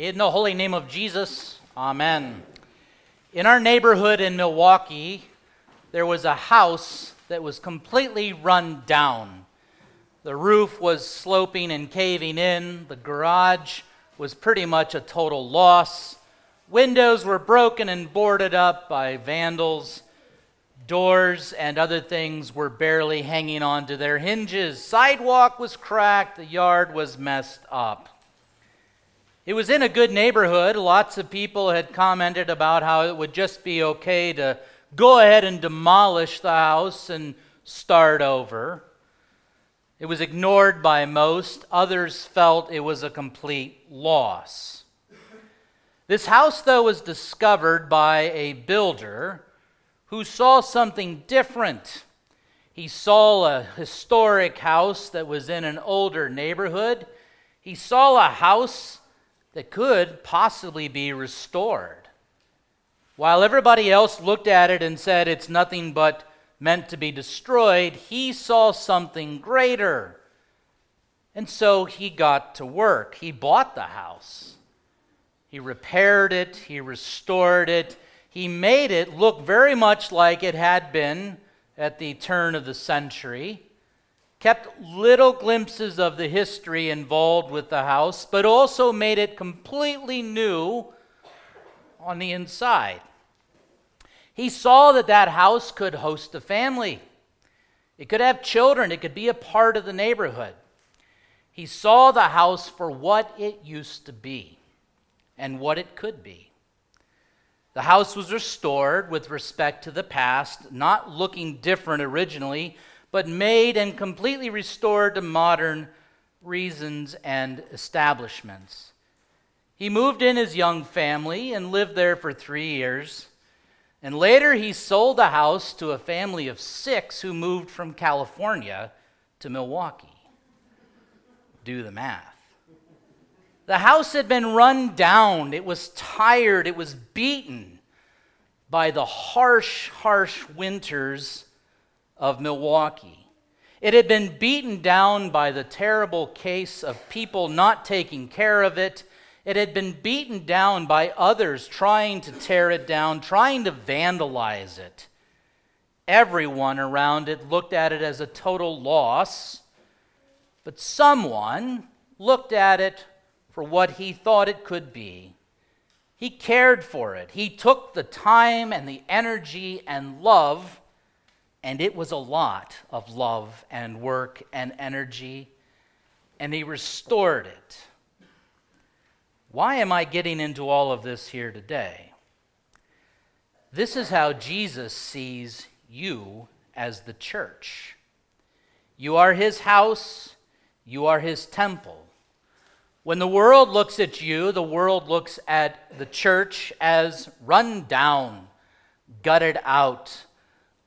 In the holy name of Jesus, amen. In our neighborhood in Milwaukee, there was a house that was completely run down. The roof was sloping and caving in, the garage was pretty much a total loss. Windows were broken and boarded up by vandals. Doors and other things were barely hanging on to their hinges. Sidewalk was cracked. The yard was messed up. It was in a good neighborhood. Lots of people had commented about how it would just be okay to go ahead and demolish the house and start over. It was ignored by most. Others felt it was a complete loss. This house, though, was discovered by a builder who saw something different. He saw a historic house that was in an older neighborhood. He saw a house that could possibly be restored. While everybody else looked at it and said it's nothing but meant to be destroyed, he saw something greater. And so he got to work. He bought the house. He repaired it, he restored it, he made it look very much like it had been at the turn of the century kept little glimpses of the history involved with the house, but also made it completely new on the inside. He saw that that house could host a family. It could have children. It could be a part of the neighborhood. He saw the house for what it used to be and what it could be. The house was restored with respect to the past, not looking different originally, but made and completely restored to modern reasons and establishments. He moved in his young family and lived there for three years. And later he sold the house to a family of six who moved from California to Milwaukee. Do the math. The house had been run down, it was tired, it was beaten by the harsh, harsh winters of Milwaukee. It had been beaten down by the terrible case of people not taking care of it. It had been beaten down by others trying to tear it down, trying to vandalize it. Everyone around it looked at it as a total loss, but someone looked at it for what he thought it could be. He cared for it. He took the time and the energy and love and it was a lot of love and work and energy, and he restored it. Why am I getting into all of this here today? This is how Jesus sees you as the church. You are his house, you are his temple. When the world looks at you, the world looks at the church as run down, gutted out,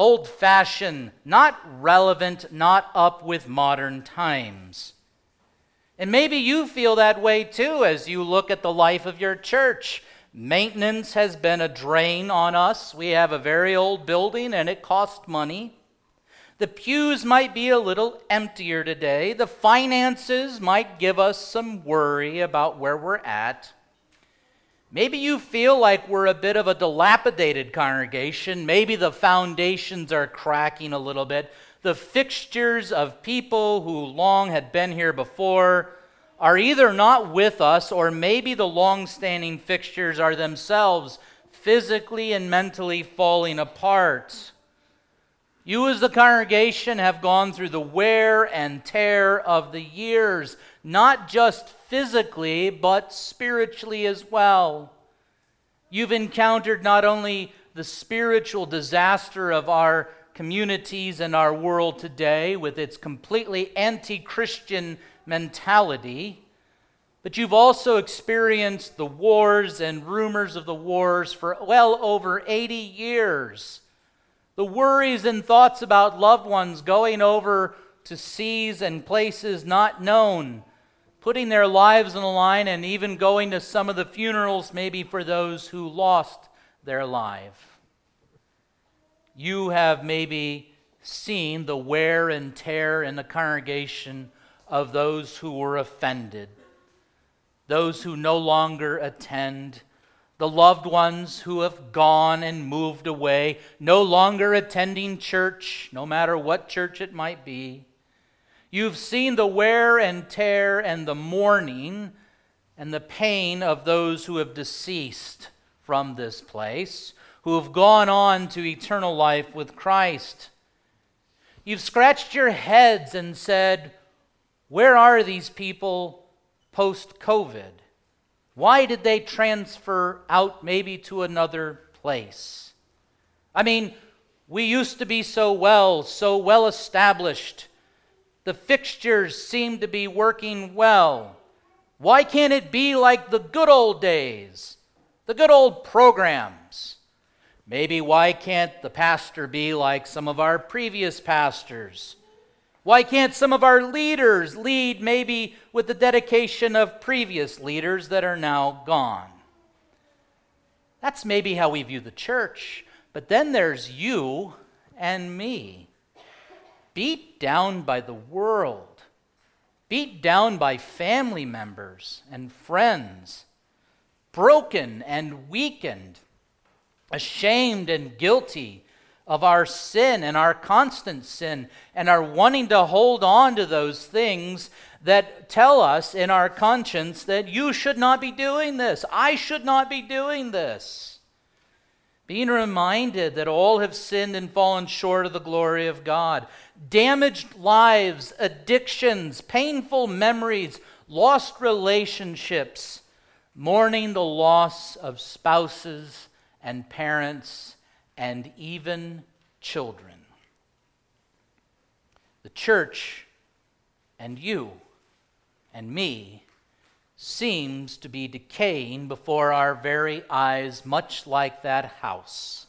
old fashioned, not relevant, not up with modern times. And maybe you feel that way too as you look at the life of your church. Maintenance has been a drain on us. We have a very old building and it costs money. The pews might be a little emptier today. The finances might give us some worry about where we're at. Maybe you feel like we're a bit of a dilapidated congregation. Maybe the foundations are cracking a little bit. The fixtures of people who long had been here before are either not with us, or maybe the long standing fixtures are themselves physically and mentally falling apart. You, as the congregation, have gone through the wear and tear of the years, not just physically, but spiritually as well. You've encountered not only the spiritual disaster of our communities and our world today with its completely anti Christian mentality, but you've also experienced the wars and rumors of the wars for well over 80 years the worries and thoughts about loved ones going over to seas and places not known, putting their lives on the line, and even going to some of the funerals, maybe for those who lost their life. You have maybe seen the wear and tear in the congregation of those who were offended. those who no longer attend, the loved ones who have gone and moved away, no longer attending church, no matter what church it might be. You've seen the wear and tear and the mourning and the pain of those who have deceased from this place, who have gone on to eternal life with Christ. You've scratched your heads and said, Where are these people post COVID? Why did they transfer out maybe to another place? I mean, we used to be so well, so well established. The fixtures seem to be working well. Why can't it be like the good old days, the good old programs? Maybe why can't the pastor be like some of our previous pastors? Why can't some of our leaders lead maybe with the dedication of previous leaders that are now gone? That's maybe how we view the church. But then there's you and me, beat down by the world, beat down by family members and friends, broken and weakened, ashamed and guilty of our sin and our constant sin and are wanting to hold on to those things that tell us in our conscience that you should not be doing this, I should not be doing this. Being reminded that all have sinned and fallen short of the glory of God. Damaged lives, addictions, painful memories, lost relationships, mourning the loss of spouses and parents and even children. The church and you and me seems to be decaying before our very eyes, much like that house.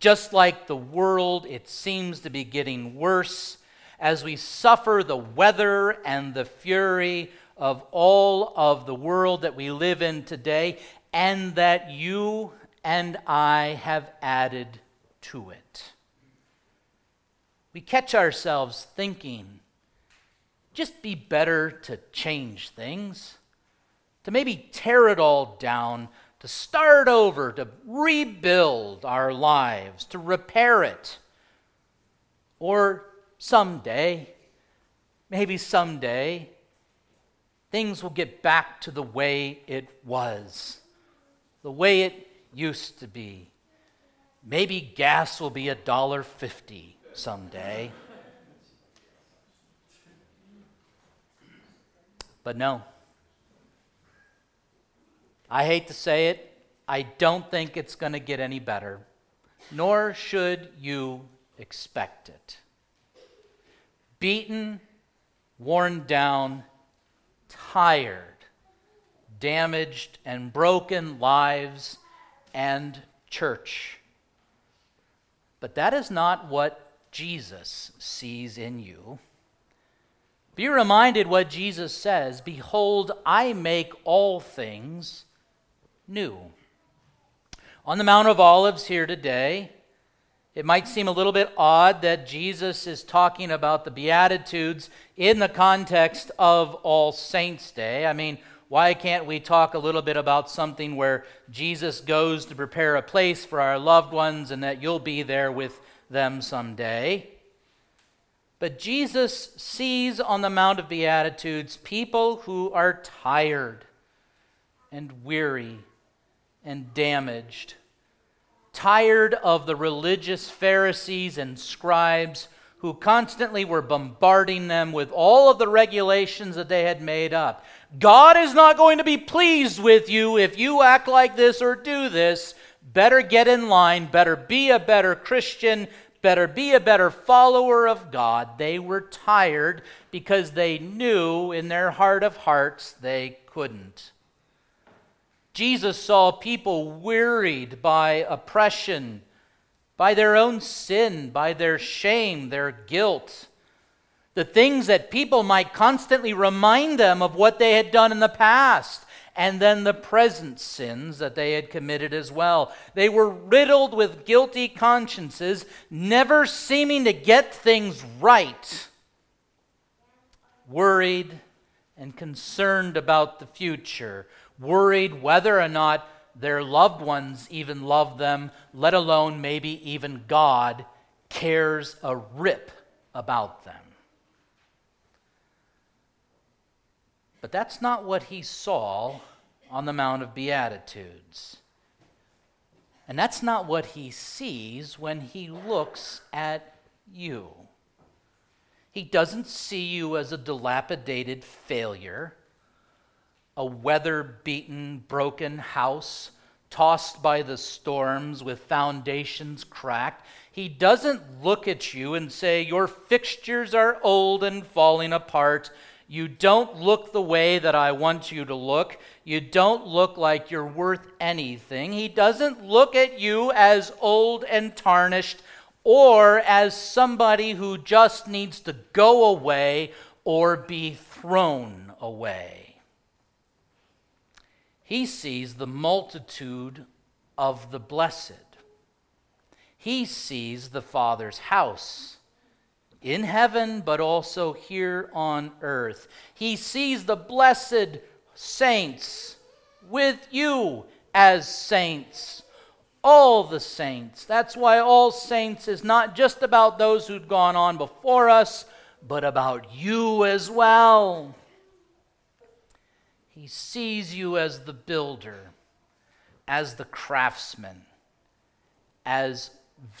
Just like the world, it seems to be getting worse as we suffer the weather and the fury of all of the world that we live in today, and that you and I have added to it. We catch ourselves thinking, just be better to change things, to maybe tear it all down, to start over, to rebuild our lives, to repair it. Or someday, maybe someday, things will get back to the way it was, the way it used to be. Maybe gas will be a dollar fifty someday. But no. I hate to say it, I don't think it's going to get any better, nor should you expect it. Beaten, worn down, tired, damaged, and broken lives and church. But that is not what Jesus sees in you. Be reminded what Jesus says Behold, I make all things new. On the Mount of Olives here today, it might seem a little bit odd that Jesus is talking about the Beatitudes in the context of All Saints' Day. I mean, why can't we talk a little bit about something where Jesus goes to prepare a place for our loved ones and that you'll be there with them someday? But Jesus sees on the Mount of Beatitudes people who are tired and weary and damaged, tired of the religious Pharisees and scribes who constantly were bombarding them with all of the regulations that they had made up. God is not going to be pleased with you if you act like this or do this. Better get in line, better be a better Christian, better be a better follower of God. They were tired because they knew in their heart of hearts they couldn't. Jesus saw people wearied by oppression by their own sin, by their shame, their guilt. The things that people might constantly remind them of what they had done in the past, and then the present sins that they had committed as well. They were riddled with guilty consciences, never seeming to get things right, worried and concerned about the future, worried whether or not their loved ones even love them, let alone maybe even God cares a rip about them. But that's not what he saw on the Mount of Beatitudes. And that's not what he sees when he looks at you. He doesn't see you as a dilapidated failure, a weather beaten, broken house tossed by the storms with foundations cracked. He doesn't look at you and say, Your fixtures are old and falling apart. You don't look the way that I want you to look. You don't look like you're worth anything. He doesn't look at you as old and tarnished or as somebody who just needs to go away or be thrown away. He sees the multitude of the blessed. He sees the Father's house in heaven, but also here on earth. He sees the blessed saints with you as saints. All the saints. That's why all saints is not just about those who'd gone on before us, but about you as well. He sees you as the builder, as the craftsman, as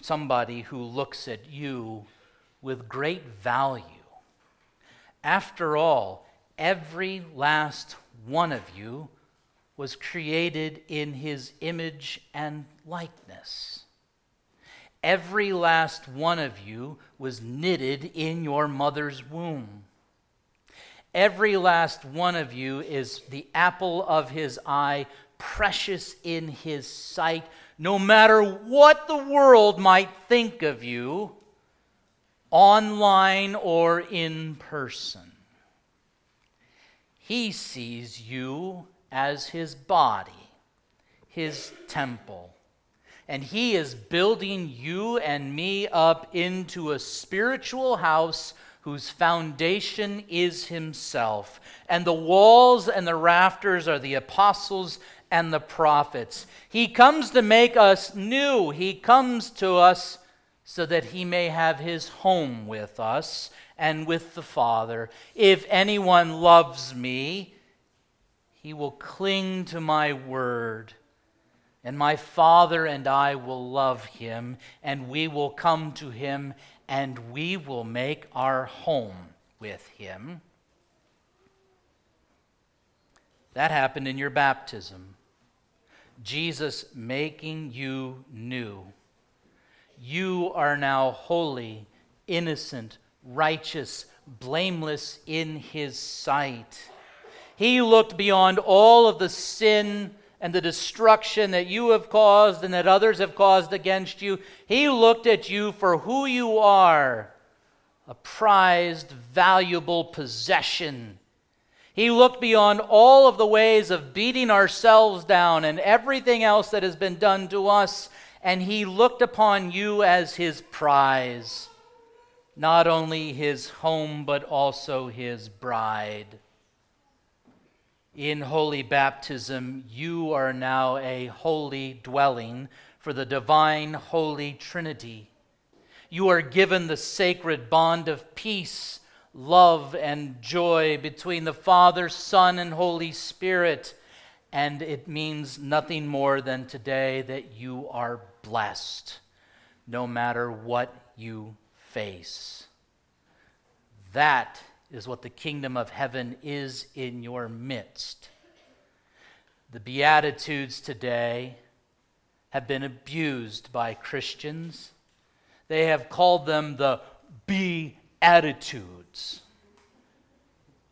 somebody who looks at you with great value. After all, every last one of you was created in his image and likeness. Every last one of you was knitted in your mother's womb. Every last one of you is the apple of his eye, precious in his sight. No matter what the world might think of you, online or in person. He sees you as his body, his temple. And he is building you and me up into a spiritual house whose foundation is himself. And the walls and the rafters are the apostles and the prophets. He comes to make us new. He comes to us so that he may have his home with us and with the Father. If anyone loves me, he will cling to my word. And my Father and I will love him, and we will come to him, and we will make our home with him. That happened in your baptism. Jesus making you new. You are now holy, innocent, righteous, blameless in his sight. He looked beyond all of the sin and the destruction that you have caused and that others have caused against you. He looked at you for who you are a prized, valuable possession. He looked beyond all of the ways of beating ourselves down and everything else that has been done to us and he looked upon you as his prize, not only his home, but also his bride. In holy baptism, you are now a holy dwelling for the divine holy Trinity. You are given the sacred bond of peace, love, and joy between the Father, Son, and Holy Spirit. And it means nothing more than today that you are blessed no matter what you face. That is what the kingdom of heaven is in your midst. The Beatitudes today have been abused by Christians. They have called them the Beatitudes,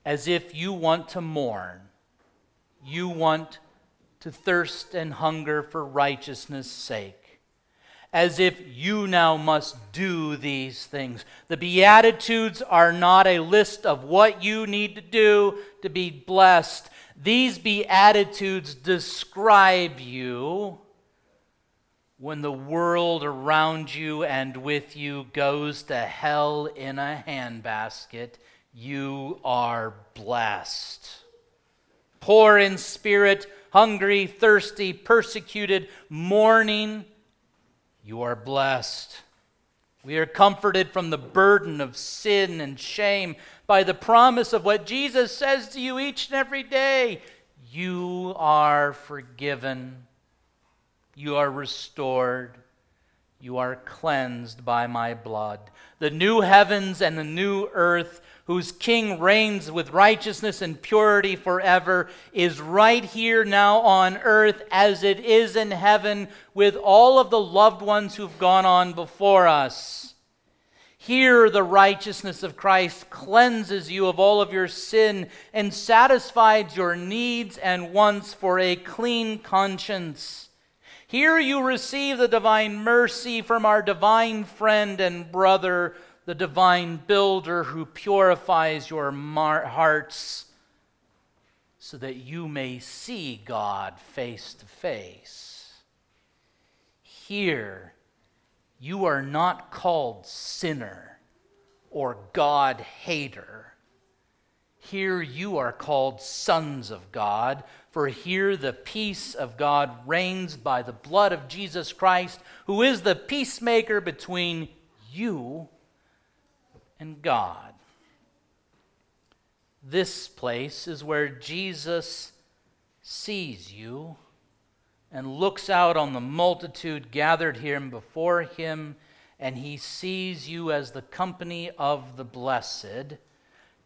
as if you want to mourn, you want to thirst and hunger for righteousness' sake as if you now must do these things. The Beatitudes are not a list of what you need to do to be blessed. These Beatitudes describe you when the world around you and with you goes to hell in a handbasket. you are blessed. Poor in spirit, hungry, thirsty, persecuted, mourning, you are blessed. We are comforted from the burden of sin and shame by the promise of what Jesus says to you each and every day. You are forgiven. You are restored. You are cleansed by my blood. The new heavens and the new earth, whose king reigns with righteousness and purity forever, is right here now on earth as it is in heaven with all of the loved ones who've gone on before us. Here, the righteousness of Christ cleanses you of all of your sin and satisfies your needs and wants for a clean conscience. Here, you receive the divine mercy from our divine friend and brother, the divine builder who purifies your mar- hearts so that you may see God face to face. Here, you are not called sinner or God hater. Here you are called sons of God, for here the peace of God reigns by the blood of Jesus Christ, who is the peacemaker between you and God. This place is where Jesus sees you and looks out on the multitude gathered here before him, and he sees you as the company of the blessed,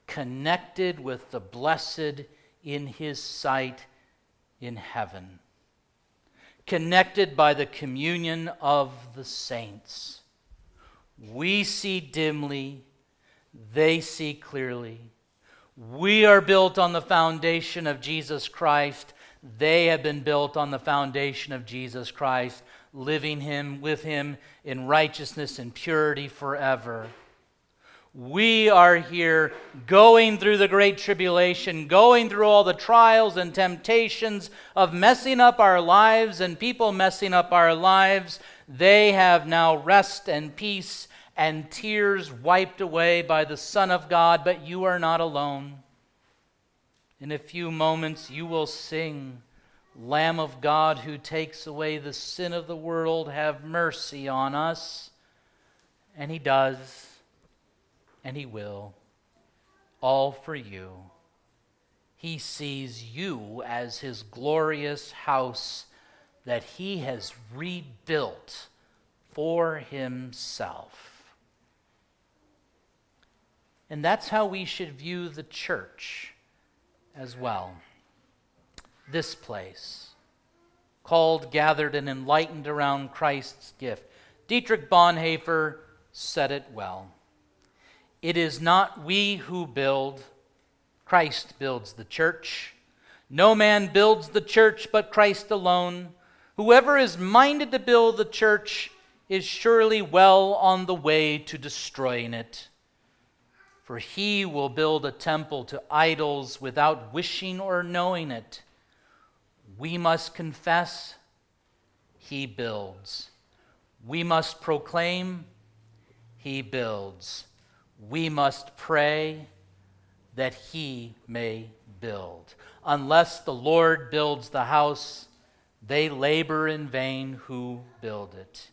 connected with the blessed in his sight in heaven, connected by the communion of the saints. We see dimly, they see clearly. We are built on the foundation of Jesus Christ they have been built on the foundation of Jesus Christ, living him with him in righteousness and purity forever. We are here going through the great tribulation, going through all the trials and temptations of messing up our lives and people messing up our lives. They have now rest and peace and tears wiped away by the Son of God, but you are not alone. In a few moments, you will sing, Lamb of God who takes away the sin of the world, have mercy on us. And He does, and He will, all for you. He sees you as His glorious house that He has rebuilt for Himself. And that's how we should view the church as well. This place, called, gathered, and enlightened around Christ's gift. Dietrich Bonhoeffer said it well. It is not we who build, Christ builds the church. No man builds the church but Christ alone. Whoever is minded to build the church is surely well on the way to destroying it for he will build a temple to idols without wishing or knowing it. We must confess, he builds. We must proclaim, he builds. We must pray that he may build. Unless the Lord builds the house, they labor in vain who build it.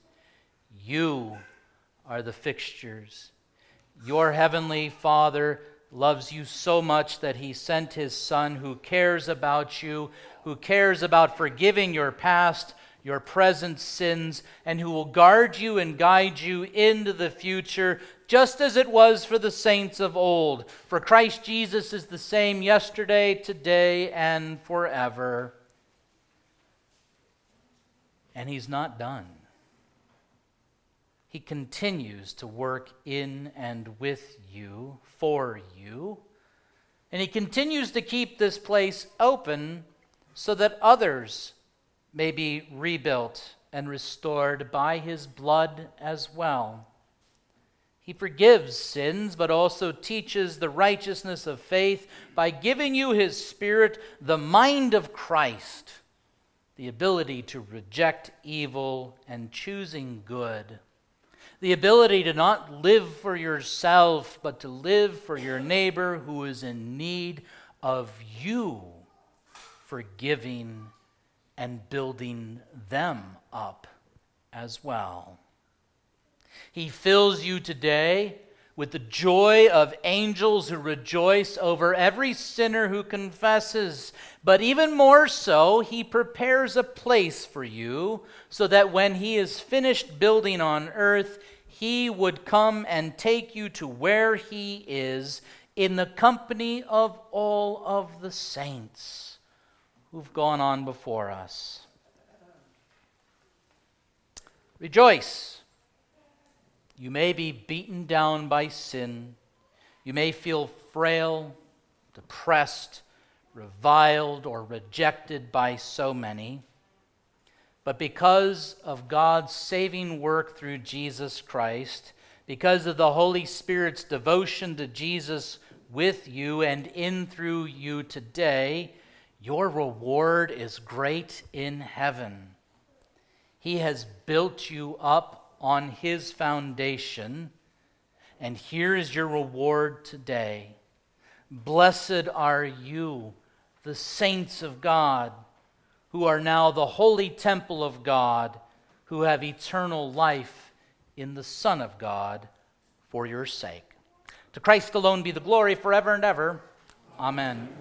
You are the fixtures your heavenly Father loves you so much that he sent his Son who cares about you, who cares about forgiving your past, your present sins, and who will guard you and guide you into the future, just as it was for the saints of old. For Christ Jesus is the same yesterday, today, and forever. And he's not done. He continues to work in and with you, for you. And He continues to keep this place open so that others may be rebuilt and restored by His blood as well. He forgives sins, but also teaches the righteousness of faith by giving you His Spirit, the mind of Christ, the ability to reject evil and choosing good. the ability to not live for yourself, but to live for your neighbor who is in need of you, forgiving and building them up as well. He fills you today with the joy of angels who rejoice over every sinner who confesses. But even more so, he prepares a place for you so that when he is finished building on earth, he would come and take you to where he is in the company of all of the saints who've gone on before us. Rejoice you may be beaten down by sin. You may feel frail, depressed, reviled, or rejected by so many. But because of God's saving work through Jesus Christ, because of the Holy Spirit's devotion to Jesus with you and in through you today, your reward is great in heaven. He has built you up on his foundation. And here is your reward today. Blessed are you, the saints of God, who are now the holy temple of God, who have eternal life in the Son of God for your sake. To Christ alone be the glory forever and ever. Amen.